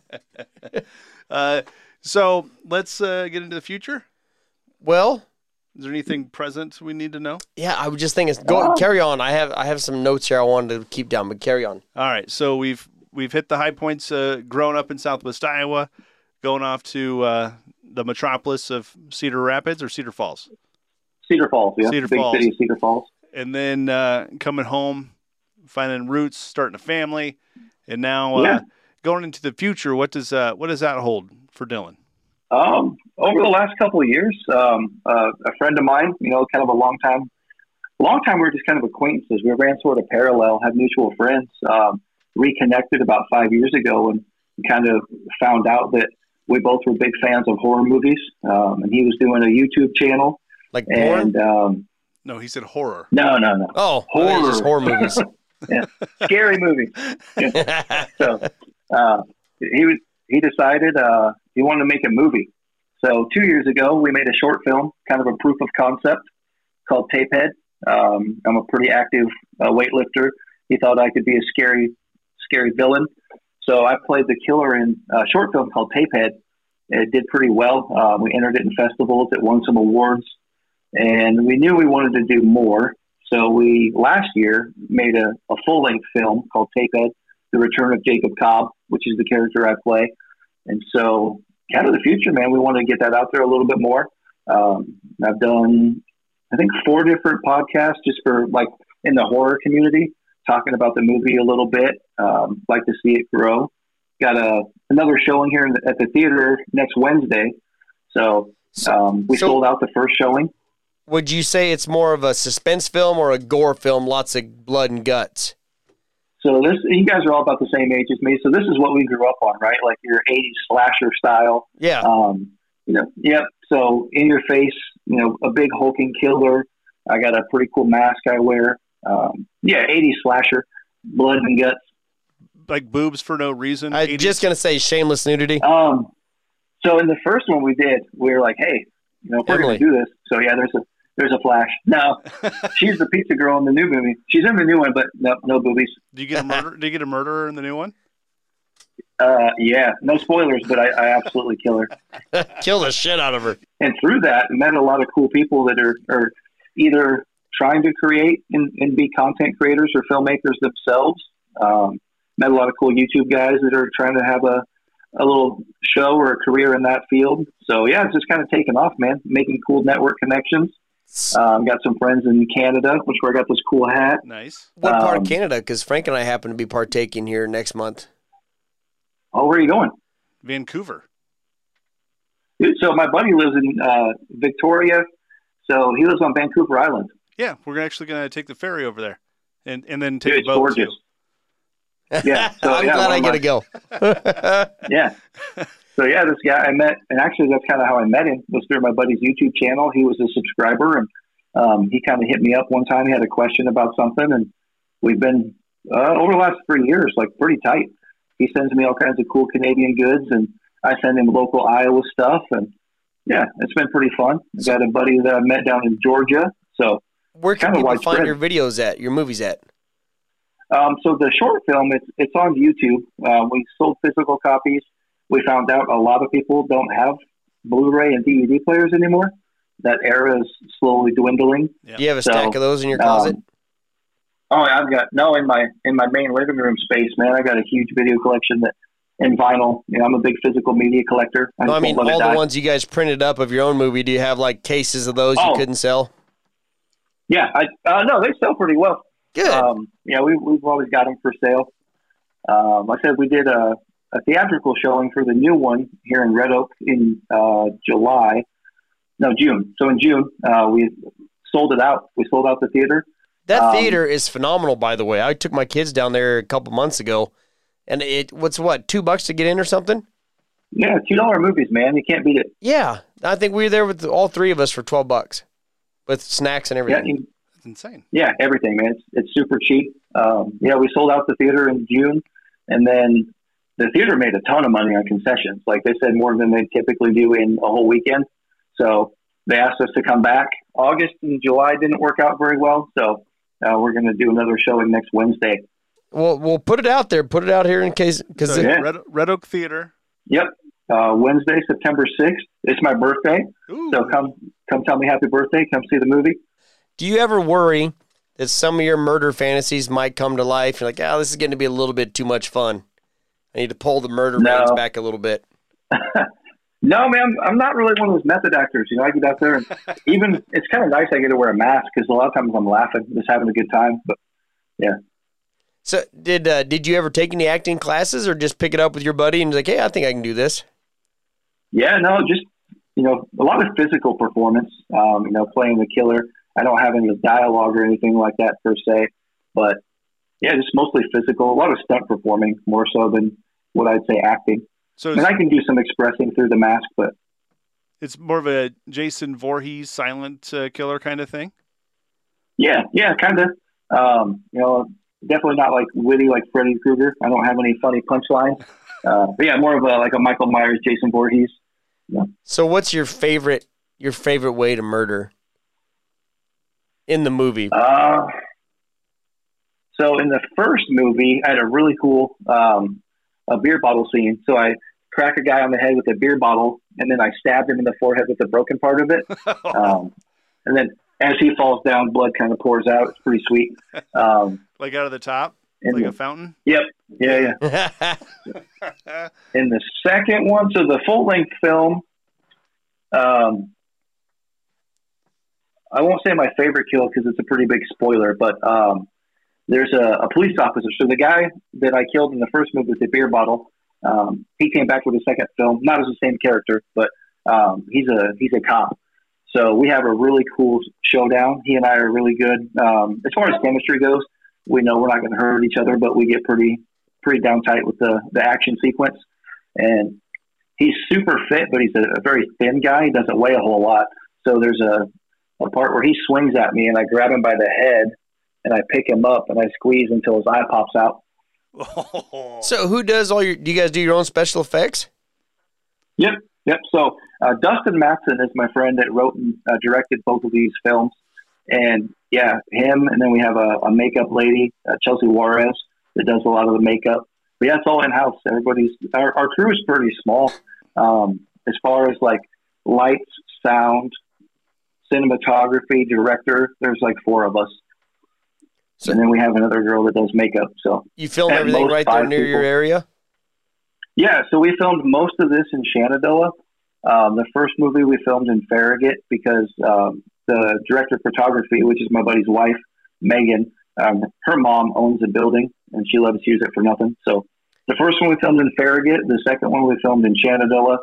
[laughs] Uh, so let's uh, get into the future. well, Is there anything present we need to know? yeah, I would just think it's go carry on. I have I have some notes here I wanted to keep down, but carry on. All right, so we've we've hit the high points. Uh, growing up in Southwest Iowa, going off to uh, the metropolis of Cedar Rapids or Cedar Falls, Cedar Falls, yeah. Cedar Big Falls. city of Cedar Falls. and then uh, coming home, finding roots, starting a family, and now uh, Yeah. going into the future. What does uh, what does that hold for Dillon? Um, over the last couple of years, um, uh, a friend of mine, you know, kind of a long time, long time we were just kind of acquaintances. We ran sort of parallel, had mutual friends, um, reconnected about five years ago and kind of found out that we both were big fans of horror movies. Um, and he was doing a YouTube channel Like porn? and, um, No, he said horror. no, no, no, oh, horror. just horror movies. [laughs] scary movie. [laughs] so uh, he was he decided uh, he wanted to make a movie. So two years ago, we made a short film, kind of a proof of concept, called Tapehead. Um, I'm a pretty active uh, weightlifter. He thought I could be a scary, scary villain. So I played the killer in a short film called Tapehead. It did pretty well. Uh, we entered it in festivals. It won some awards, and we knew we wanted to do more. So we last year made a, a full length film called Tapehead: The Return of Jacob Cobb, which is the character I play. And so, kind of the future, man. We want to get that out there a little bit more. Um, I've done, I think, four different podcasts just for like in the horror community, talking about the movie a little bit. Um, like to see it grow. Got a another showing here in the, at the theater next Wednesday. So um, we so- sold out the first showing. Would you say it's more of a suspense film or a gore film? Lots of blood and guts. So this, you guys are all about the same age as me. So this is what we grew up on, right? Like your '80s slasher style. Yeah. Um, you know, yep. So in your face, you know, a big hulking killer. I got a pretty cool mask I wear. Um, yeah, '80s slasher, blood and guts. Like boobs for no reason. I'm just gonna say shameless nudity. Um, so in the first one we did, we were like, hey, you know, if we're Emily. going to do this. So yeah, there's a there's a flash. No, [laughs] she's the pizza girl in the new movie. She's in the new one, but no, no boobies. Do you get a murder? do you get a murderer in the new one? [laughs] Uh, yeah, no spoilers, but I, I absolutely kill her. [laughs] Kill the shit out of her. and through that met a lot of cool people that are, are either trying to create and, and be content creators or filmmakers themselves. Um, met a lot of cool YouTube guys that are trying to have a, a little show or a career in that field. So yeah, it's just kind of taken off, man. Making cool network connections. Um, got some friends in Canada, which where I got this cool hat. Nice. What part Um, of Canada? Because Frank and I happen to be partaking here next month. Oh, where are you going? Vancouver. Dude, so my buddy lives in uh, Victoria. So he lives on Vancouver Island. Yeah, we're actually going to take the ferry over there, and and then take Dude, a it's boat gorgeous. too. Yeah, so, [laughs] I'm yeah, glad I of get my- to go. [laughs] [laughs] Yeah. So yeah, this guy I met, and actually that's kind of how I met him was through my buddy's YouTube channel. He was a subscriber, and um, he kind of hit me up one time. He had a question about something, and we've been uh, over the last three years like pretty tight. He sends me all kinds of cool Canadian goods, and I send him local Iowa stuff, and yeah, it's been pretty fun. I got a buddy that I met down in Georgia, so Where can people widespread. find your videos at? Your movies at? Um, so the short film, it's it's on YouTube. Uh, we sold physical copies. We found out a lot of people don't have Blu-ray and DVD players anymore. That era is slowly dwindling. Yeah. Do you have a So, stack of those in your closet? Um, oh, I've got no in my in my main living room space, man. I got a huge video collection that in vinyl. You know, I'm a big physical media collector. no, I mean won't let it all the die. ones you guys printed up of your own movie. Do you have like cases of those you Oh. couldn't sell? Yeah, I uh, no, they sell pretty well. Good. Um, yeah, we, we've always got them for sale. Um, like I said we did a, a theatrical showing for the new one here in Red Oak in uh, July. No, June. So in June, uh, we sold it out. We sold out the theater. that um, theater is phenomenal, by the way. I took my kids down there a couple months ago, and it what's what two bucks to get in or something? Yeah, two dollar movies, man. You can't beat it. Yeah, I think we were there with all three of us for twelve bucks, with snacks and everything. you, It's insane. Yeah, everything, man. It's, it's super cheap. Um, yeah, we sold out the theater in June, and then the theater made a ton of money on concessions. Like they said, more than they typically do in a whole weekend. So they asked us to come back. August and July didn't work out very well, so uh, we're going to do another showing next Wednesday. Well, we'll put it out there. Put it out here in case because So, Yeah. Red, Red Oak Theater. Yep, uh, Wednesday, September sixth. It's my birthday, Ooh. so come come tell me happy birthday. Come see the movie. do you ever worry that some of your murder fantasies might come to life? You're like, oh, this is going to be a little bit too much fun. I need to pull the murder No. reins back a little bit. [laughs] No, man, I'm not really one of those method actors. You know, I get out there and [laughs] even it's kind of nice I get to wear a mask because a lot of times I'm laughing, just having a good time. But yeah. So did uh, did you ever take any acting classes or just pick it up with your buddy and like, hey, I think I can do this? yeah, no, just you know, a lot of physical performance. Um, you know, playing the killer. I don't have any dialogue or anything like that per se, but yeah, just mostly physical. A lot of stunt performing more so than what I'd say acting. So I mean, it's, I can do some expressing through the mask, but it's more of a Jason Voorhees silent uh, killer kind of thing. yeah, yeah, kind of. Um, you know, definitely not like witty like Freddy Krueger. I don't have any funny punchlines. [laughs] Uh, but yeah, more of a like a Michael Myers, Jason Voorhees. So what's your favorite your favorite way to murder in the movie? Uh, so in the first movie, I had a really cool um, a beer bottle scene. So I crack a guy on the head with a beer bottle, and then I stabbed him in the forehead with the broken part of it. [laughs] Um, and then as he falls down, blood kind of pours out. It's pretty sweet. Um, like out of the top, and like a fountain. yep, yeah, yeah. [laughs] in the second one, so the full length film, um, I won't say my favorite kill because it's a pretty big spoiler, but um, there's a, a police officer. So the guy that I killed in the first movie with the beer bottle, um, he came back with a second film, not as the same character, but um, he's a he's a cop. So we have a really cool showdown. He and I are really good. Um, as far as chemistry goes, we know we're not going to hurt each other, but we get pretty pretty down tight with the the action sequence. And he's super fit, but he's a, a very thin guy. He doesn't weigh a whole lot. So there's a a part where he swings at me, and I grab him by the head, and I pick him up, and I squeeze until his eye pops out. [laughs] so who does all your? Do you guys do your own special effects? Yep, yep. So uh, Dustin Matson is my friend that wrote and uh, directed both of these films, and yeah, him. And then we have a, a makeup lady, uh, Chelsea Juarez, that does a lot of the makeup. But yeah, it's all in house. Everybody's our, our crew is pretty small. Um, as far as like lights, sound, cinematography, director, there's like four of us. So- and then we have another girl that does makeup. So You film everything right there near your area. Yeah, so we filmed most of this in Shenandoah. Um, the first movie we filmed in Farragut because um, the director of photography, which is my buddy's wife, Megan, um, her mom owns a building and she let us use it for nothing. So the first one we filmed in Farragut. The second one we filmed in Shenandoah.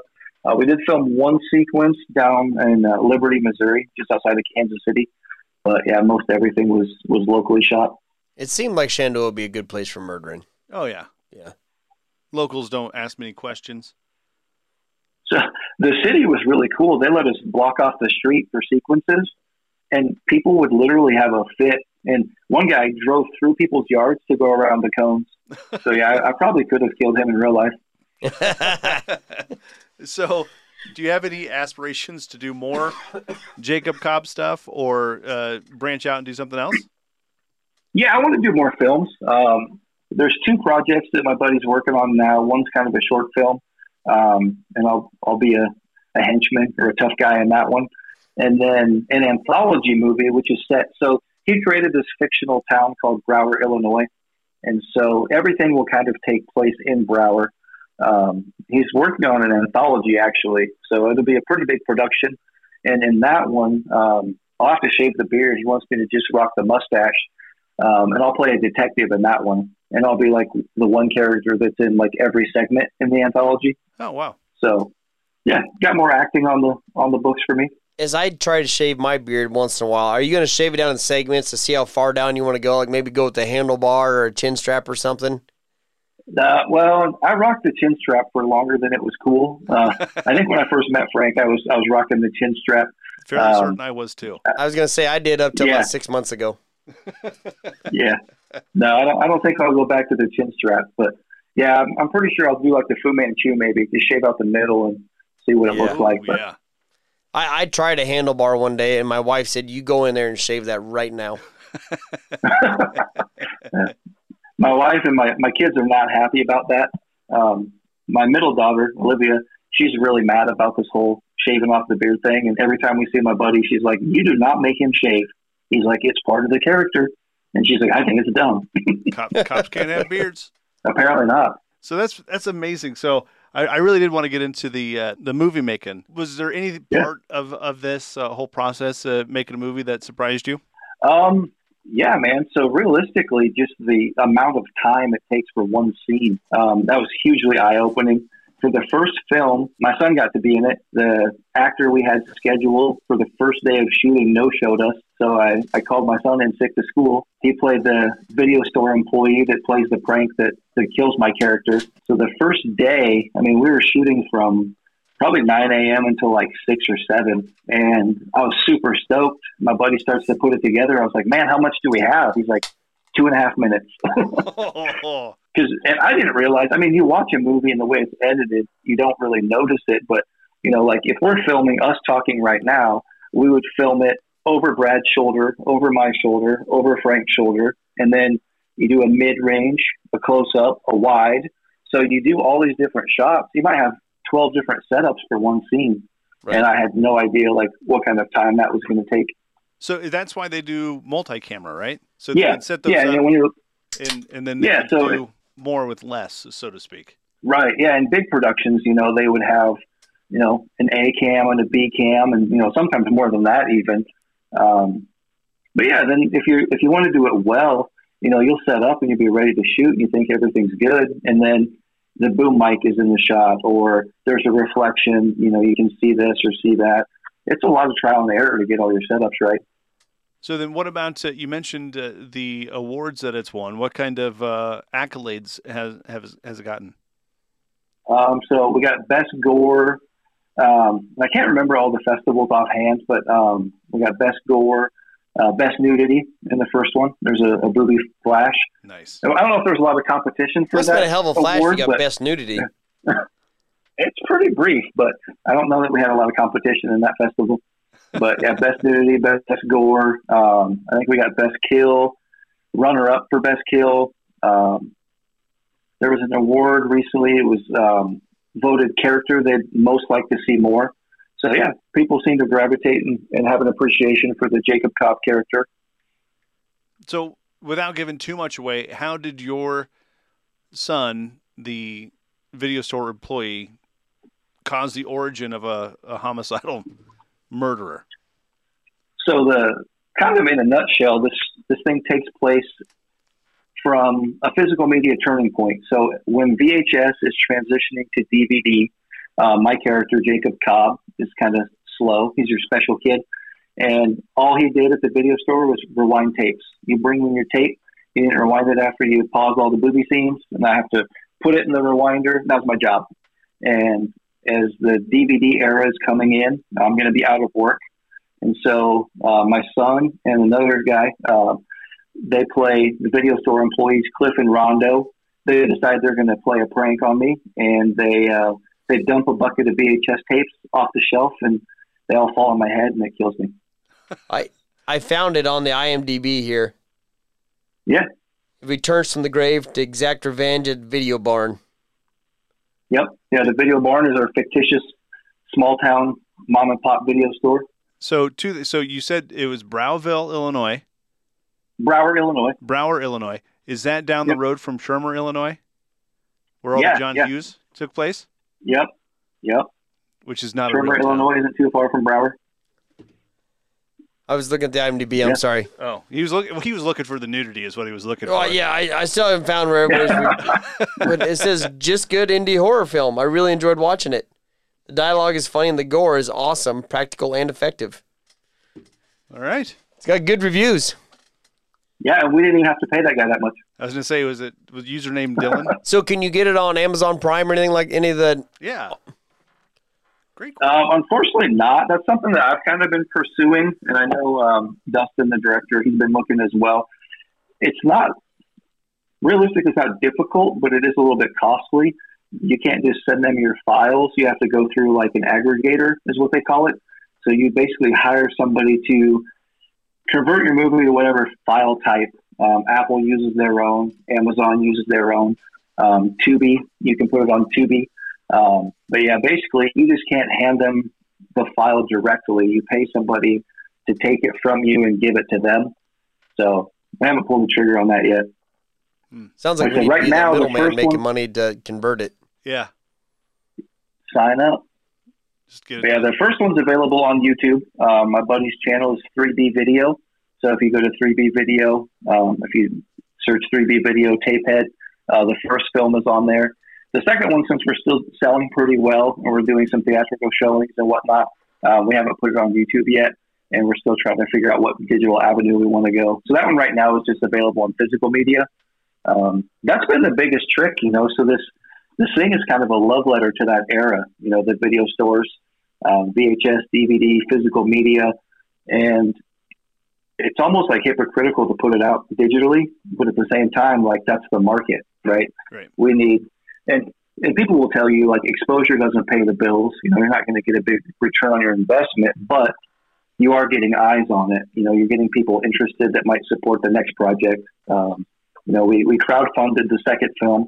Uh, we did film one sequence down in uh, Liberty, Missouri, just outside of Kansas City. But yeah, most everything was was locally shot. It seemed like Shenandoah would be a good place for murdering. Oh yeah, Yeah. Locals don't ask many questions. So the city was really cool. They let us block off the street for sequences, and people would literally have a fit. And one guy drove through people's yards to go around the cones. So yeah, I, I probably could have killed him in real life. [laughs] [laughs] so, do you have any aspirations to do more Jacob Cobb stuff or uh, branch out and do something else? Yeah, I want to do more films. Um, there's two projects that my buddy's working on now. One's kind of a short film, um, and I'll I'll be a, a henchman or a tough guy in that one. And then an anthology movie, which is set. So he created this fictional town called Brower, Illinois, and so everything will kind of take place in Brower. Um, he's working on an anthology actually, so it'll be a pretty big production. And in that one, um, I'll have to shave the beard. He wants me to just rock the mustache um, and I'll play a detective in that one, and I'll be like the one character that's in like every segment in the anthology. Oh wow, So, yeah, got more acting on the on the books for me. As I try to shave my beard once in a while, are you going to shave it down in segments to see how far down you want to go? Like maybe go with a handlebar or a chin strap or something? Uh, well, I rocked the chin strap for longer than it was cool. Uh, I think when I first met Frank, I was I was rocking the chin strap. Fairly Um, certain I was too. I was gonna say I did up till Yeah. about six months ago. [laughs] yeah. No, I don't. I don't think I'll go back to the chin strap, but yeah, I'm, I'm pretty sure I'll do like the Fu Manchu maybe, just shave out the middle and see what it Yeah. looks like. But yeah. I, I tried a handlebar one day, and my wife said, "You go in there and shave that right now." [laughs] [laughs] my wife and my, my kids are not happy about that. Um, my middle daughter, Olivia, she's really mad about this whole shaving off the beard thing. And every time we see my buddy, she's like, You do not make him shave. He's like, It's part of the character. And she's like, I think it's dumb. [laughs] Cop, cops can't have beards. Apparently not. So that's that's amazing. So I, I really did want to get into the uh, the movie making. Was there any Yeah. part of of this uh, whole process uh, making a movie that surprised you? Um, yeah, man. So realistically, just the amount of time it takes for one scene, um, that was hugely eye opening. For the first film, my son got to be in it. The actor we had scheduled for the first day of shooting no showed us. So I, I called my son in sick to school. He played the video store employee that plays the prank that, that kills my character. So the first day, I mean, we were shooting from probably 9 a.m. until like 6 or 7. And I was super stoked. My buddy starts to put it together. I was like, man, how much do we have? He's like, two and a half minutes. [laughs] [laughs] Because, and I didn't realize, I mean, you watch a movie and the way it's edited, you don't really notice it. But, you know, like if we're filming us talking right now, we would film it over Brad's shoulder, over my shoulder, over Frank's shoulder. And then you do a mid range, a close up, a wide. So you do all these different shots. You might have 12 different setups for one scene. Right. And I had no idea like what kind of time that was going to take. so that's why they do multi-camera, right? So they Yeah. can set those Yeah. up And when you're, and and then they Yeah, can so do more with less, so to speak. Right. Yeah. In big productions, you know, they would have, you know, an A cam and a B cam, and you know, sometimes more than that even. Um, but yeah, then if you if you want to do it well, you know, you'll set up and you'll be ready to shoot, and you think everything's good, and then the boom mic is in the shot, or there's a reflection. You know, you can see this or see that. It's a lot of trial and error to get all your setups right. So then, what about uh, you mentioned uh, the awards that it's won? What kind of uh, accolades has has has it gotten? Um, so we got best gore. Um, I can't remember all the festivals offhand, but um, we got best gore, uh, best nudity in the first one. There's a, a booby flash. Nice. I don't know if there's a lot of competition for Must that. have been a hell of a flash. award, you got best nudity. [laughs] It's pretty brief, but I don't know that we had a lot of competition in that festival. But yeah, [laughs] best nudity, best, best gore. Um, I think we got best kill, runner up for best kill. Um, there was an award recently. It was um, voted character they'd most like to see more. So yeah, people seem to gravitate and, and have an appreciation for the Jacob Cobb character. So, without giving too much away, how did your son, the video store employee, cause the origin of a, a homicidal murderer? So the kind of in a nutshell, this this thing takes place from a physical media turning point. So when VHS is transitioning to DVD, uh, my character Jacob Cobb is kind of slow. He's your special kid, and all he did at the video store was rewind tapes. You bring in your tape. He didn't rewind it after you pause all the booby scenes, and I have to put it in the rewinder. That was my job. And as the DVD era is coming in, I'm going to be out of work. And so uh, my son and another guy, uh, they play the video store employees, Cliff and Rondo. They decide they're going to play a prank on me, and they uh, they dump a bucket of VHS tapes off the shelf, and they all fall on my head, and it kills me. I I found it on the IMDb here. Yeah. Returns from the grave to exact revenge at Video Barn. Yep. Yeah. The Video Barn is our fictitious small town mom and pop video store, So, to the, so you said it was Browville, Illinois, Brower, Illinois. Brower, Illinois. Is that down Yep. the road from Shermer, Illinois, where all Yeah, the John yeah. Hughes took place? Yep. Yep. Which is not a Shermer, real town. Illinois isn't too far from Brower. I was looking at the IMDb. I'm Yeah. sorry. Oh, he was looking. He was looking for the nudity, is what he was looking Oh for. yeah, I, I still haven't found where it was. [laughs] but it says just good indie horror film. I really enjoyed watching it. The dialogue is funny and the gore is awesome, practical and effective. All right. It's got good reviews. Yeah, and we didn't even have to pay that guy that much. I was gonna say, was it was username Dillon? [laughs] So can you get it on Amazon Prime or anything like any of the? yeah. Great. Um, unfortunately, not. That's something that I've kind of been pursuing, and I know um, Dustin, the director, he's been looking as well. It's not realistic. It's not difficult, but it is a little bit costly. You can't just send them your files. You have to go through like an aggregator, is what they call it. So you basically hire somebody to convert your movie to whatever file type. Um, Apple uses their own. Amazon uses their own. Um, Tubi, you can put it on Tubi. Um, but yeah, basically, you just can't hand them the file directly. You pay somebody to take it from you and give it to them. So I haven't pulled the trigger on that yet. Sounds like Okay, we right now, the the middleman first making one- money to convert it. Yeah. Sign up. Just get it. Yeah, the first one's available on YouTube. Um, my buddy's channel is 3B Video. So if you go to 3B Video, um, if you search 3B Video Tapehead, uh, the first film is on there. The second one, since we're still selling pretty well and we're doing some theatrical showings and whatnot, uh, we haven't put it on YouTube yet, and we're still trying to figure out what digital avenue we want to go. So that one right now is just available on physical media. Um, that's been the biggest trick, you know. So this this thing is kind of a love letter to that era, you know, the video stores, um, VHS, DVD, physical media, and it's almost like hypocritical to put it out digitally, but at the same time, like that's the market, right? Right. We need, and and people will tell you like exposure doesn't pay the bills. You know, you're not going to get a big return on your investment, but you are getting eyes on it. You know, you're getting people interested that might support the next project. Um, you know, we, we crowdfunded the second film.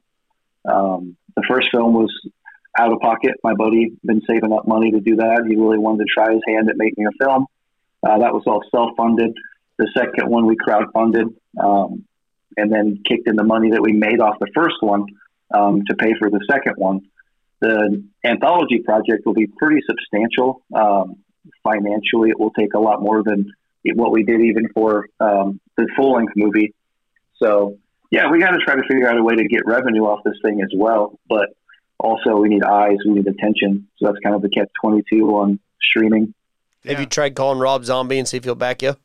Um, the first film was out of pocket. My buddy been saving up money to do that. He really wanted to try his hand at making a film. Uh, that was all self-funded. The second one we crowdfunded, um, and then kicked in the money that we made off the first one um, to pay for the second one. The anthology project will be pretty substantial um, financially. It will take a lot more than what we did even for um, the full-length movie. So yeah, we got to try to figure out a way to get revenue off this thing as well. But also, we need eyes, we need attention. So that's kind of the catch twenty two on streaming. Yeah. Have you tried calling Rob Zombie and see if he'll back you?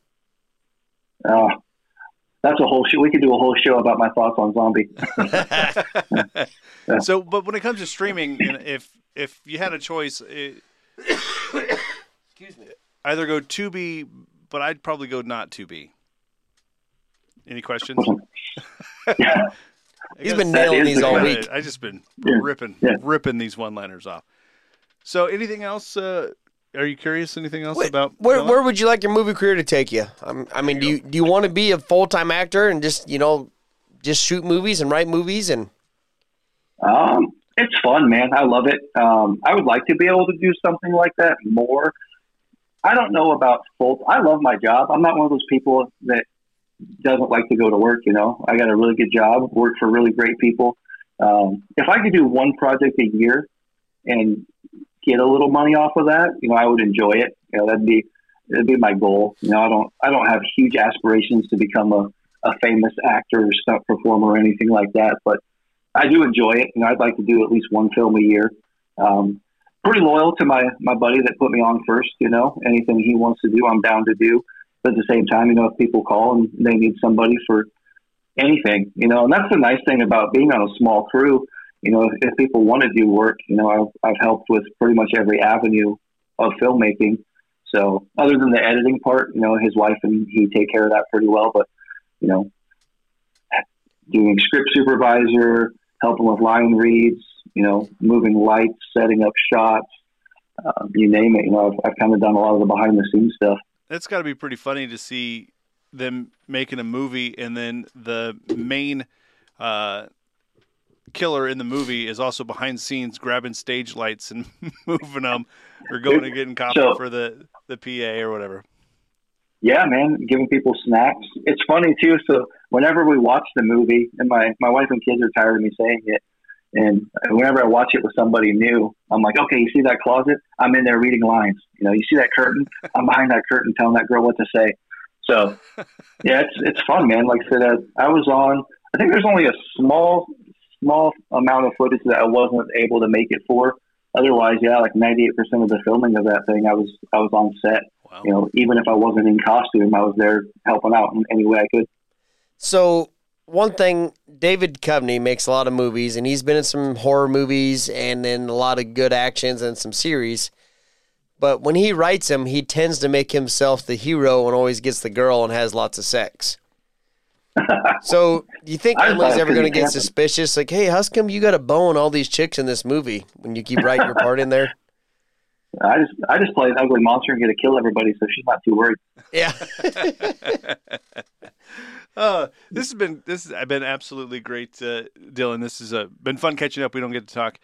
Uh, that's a whole show. We could do a whole show about my thoughts on zombie. [laughs] So, but when it comes to streaming, if if you had a choice, it, Excuse me. either go Tubi, but I'd probably go not Tubi. Any questions? [laughs] yeah. [laughs] He's been nailing these the all week. I just been Yeah. ripping Yeah. ripping these one liners off. So, anything else? Uh, are you curious? Anything else Wait, about Where, where would you like your movie career to take you? Um, I mean, do you do you want to be a full time actor and just you know just shoot movies and write movies and Um, it's fun, man. I love it. Um, I would like to be able to do something like that more. I don't know about full. I love my job. I'm not one of those people that doesn't like to go to work. You know, I got a really good job, work for really great people. Um, if I could do one project a year and get a little money off of that, you know, I would enjoy it. You know, that'd be that'd be my goal. You know, I don't I don't have huge aspirations to become a, a famous actor or stunt performer or anything like that, but I do enjoy it. You know, I'd like to do at least one film a year. Um, pretty loyal to my my buddy that put me on first. You know, anything he wants to do, I'm down to do. But at the same time, you know, if people call and they need somebody for anything, you know, and that's the nice thing about being on a small crew. You know, if, if people want to do work, you know, I've, I've helped with pretty much every avenue of filmmaking. So, other than the editing part, you know, his wife and he take care of that pretty well. But, you know, doing script supervisor, helping with line reads, you know, moving lights, setting up shots, uh, you name it. You know, I've, I've kind of done a lot of the behind the scenes stuff. That's got to be pretty funny to see them making a movie and then the main uh, killer in the movie is also behind scenes grabbing stage lights and [laughs] moving them or going and getting copy So- for the the PA or whatever. Yeah, man, giving people snacks. It's funny too. So whenever we watch the movie, and my my wife and kids are tired of me saying it, and whenever I watch it with somebody new, I'm like, okay, you see that closet? I'm in there reading lines. You know, you see that curtain? I'm behind that curtain telling that girl what to say. So [laughs] yeah, it's it's fun, man. Like I said, uh, I was on. I think there's only a small small amount of footage that I wasn't able to make it for. Otherwise, yeah, like 98% of the filming of that thing, I was I was on set Wow. you know, even if I wasn't in costume, I was there helping out in any way I could. So one thing, David Coveney makes a lot of movies, and he's been in some horror movies and then a lot of good actions and some series. But when he writes him, he tends to make himself the hero and always gets the girl and has lots of sex. [laughs] so, do you think Emily's ever going to get suspicious? Like, hey, how come you got a bone all these chicks in this movie when you keep writing your part in there? [laughs] I just I just play an ugly monster and get to kill everybody, so she's not too worried. Yeah. [laughs] Uh, this has been this has been absolutely great, uh, Dillon. This has uh, been fun catching up. We don't get to talk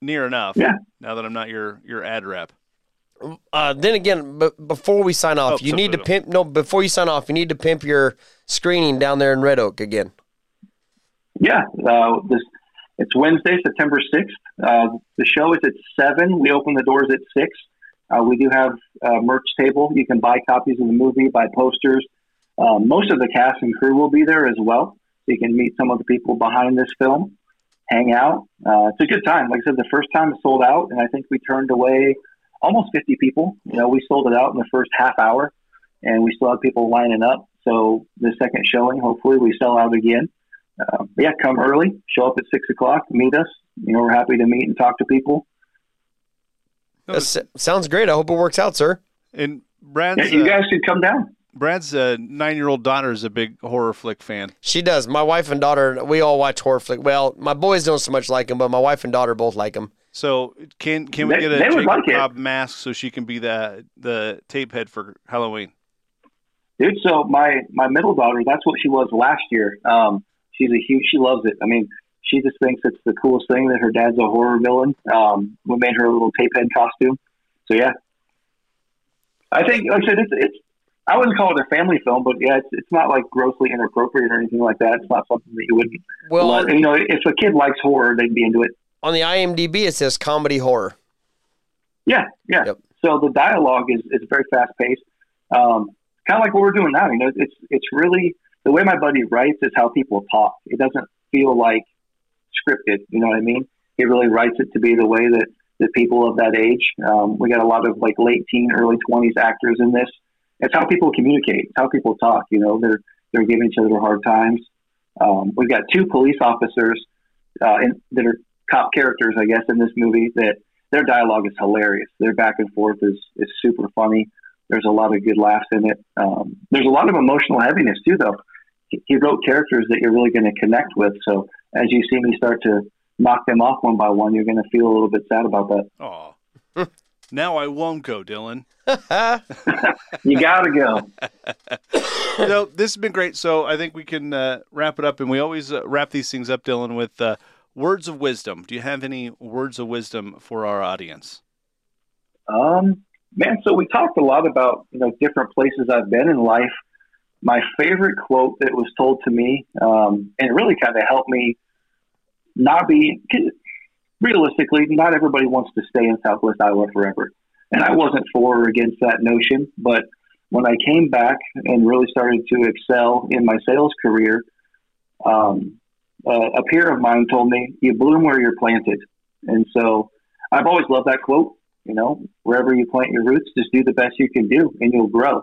near enough. Yeah. Now that I'm not your your ad rep. Uh, then again, but before we sign off, Oh, you so- need to pimp. No, before you sign off, you need to pimp your screening down there in Red Oak again. Yeah, uh, this it's Wednesday, September sixth. Uh, the show is at seven. We open the doors at six. Uh, we do have a merch table. You can buy copies of the movie, buy posters. Uh, most of the cast and crew will be there as well, so you can meet some of the people behind this film, hang out. Uh, it's a good time. Like I said, the first time it sold out, and I think we turned away almost 50 people. You know, we sold it out in the first half hour, and we still have people lining up. So the second showing, hopefully, we sell out again. Uh, but yeah, come early, show up at six o'clock, meet us. You know, we're happy to meet and talk to people. That sounds great. I hope it works out, sir. And Brad's Yeah, you uh, guys should come down. Brad's uh, nine year old daughter is a big horror flick fan. She does. My wife and daughter, we all watch horror flick. Well, my boys don't so much like them, but my wife and daughter both like them. So can can we They- get a they Jacob like it. Cobb mask so she can be the the tape head for Halloween? Dude, so my my middle daughter, that's what she was last year. Um, she's a huge. She loves it. I mean, she just thinks it's the coolest thing that her dad's a horror villain. Um, we made her a little tape head costume. So yeah, I think like I said, it's it's. I wouldn't call it a family film, but yeah, it's it's not like grossly inappropriate or anything like that. It's not something that you wouldn't. Well, you know, if a kid likes horror, they'd be into it. on the IMDb, it says comedy horror. Yeah, yeah. Yep. So the dialogue is, is very fast paced. Um, kind of like what we're doing now. You know, it's it's really the way my buddy writes is how people talk. It doesn't feel like scripted. You know what I mean? He really writes it to be the way that the people of that age. Um, we got a lot of like late teen, early twenties actors in this. It's how people communicate. It's how people talk. You know, they're they're giving each other hard times. Um, we've got two police officers uh, in, that are cop characters, I guess, in this movie that their dialogue is hilarious. Their back and forth is, is super funny. There's a lot of good laughs in it. Um, there's a lot of emotional heaviness too, though. He, he wrote characters that you're really going to connect with. So as you see me start to knock them off one by one, you're going to feel a little bit sad about that. Oh, [laughs] now I won't go, Dillon. [laughs] You got to go. [laughs] so this has been great. So I think we can uh, wrap it up, and we always uh, wrap these things up, Dillon, with uh, words of wisdom. Do you have any words of wisdom for our audience? Um, man, so we talked a lot about you know different places I've been in life. My favorite quote that was told to me, um, and it really kind of helped me not be realistically. Not everybody wants to stay in Southwest Iowa forever, and I wasn't for or against that notion. But when I came back and really started to excel in my sales career, um, uh, a peer of mine told me, "You bloom where you're planted," and so I've always loved that quote. You know, wherever you plant your roots, just do the best you can do and you'll grow.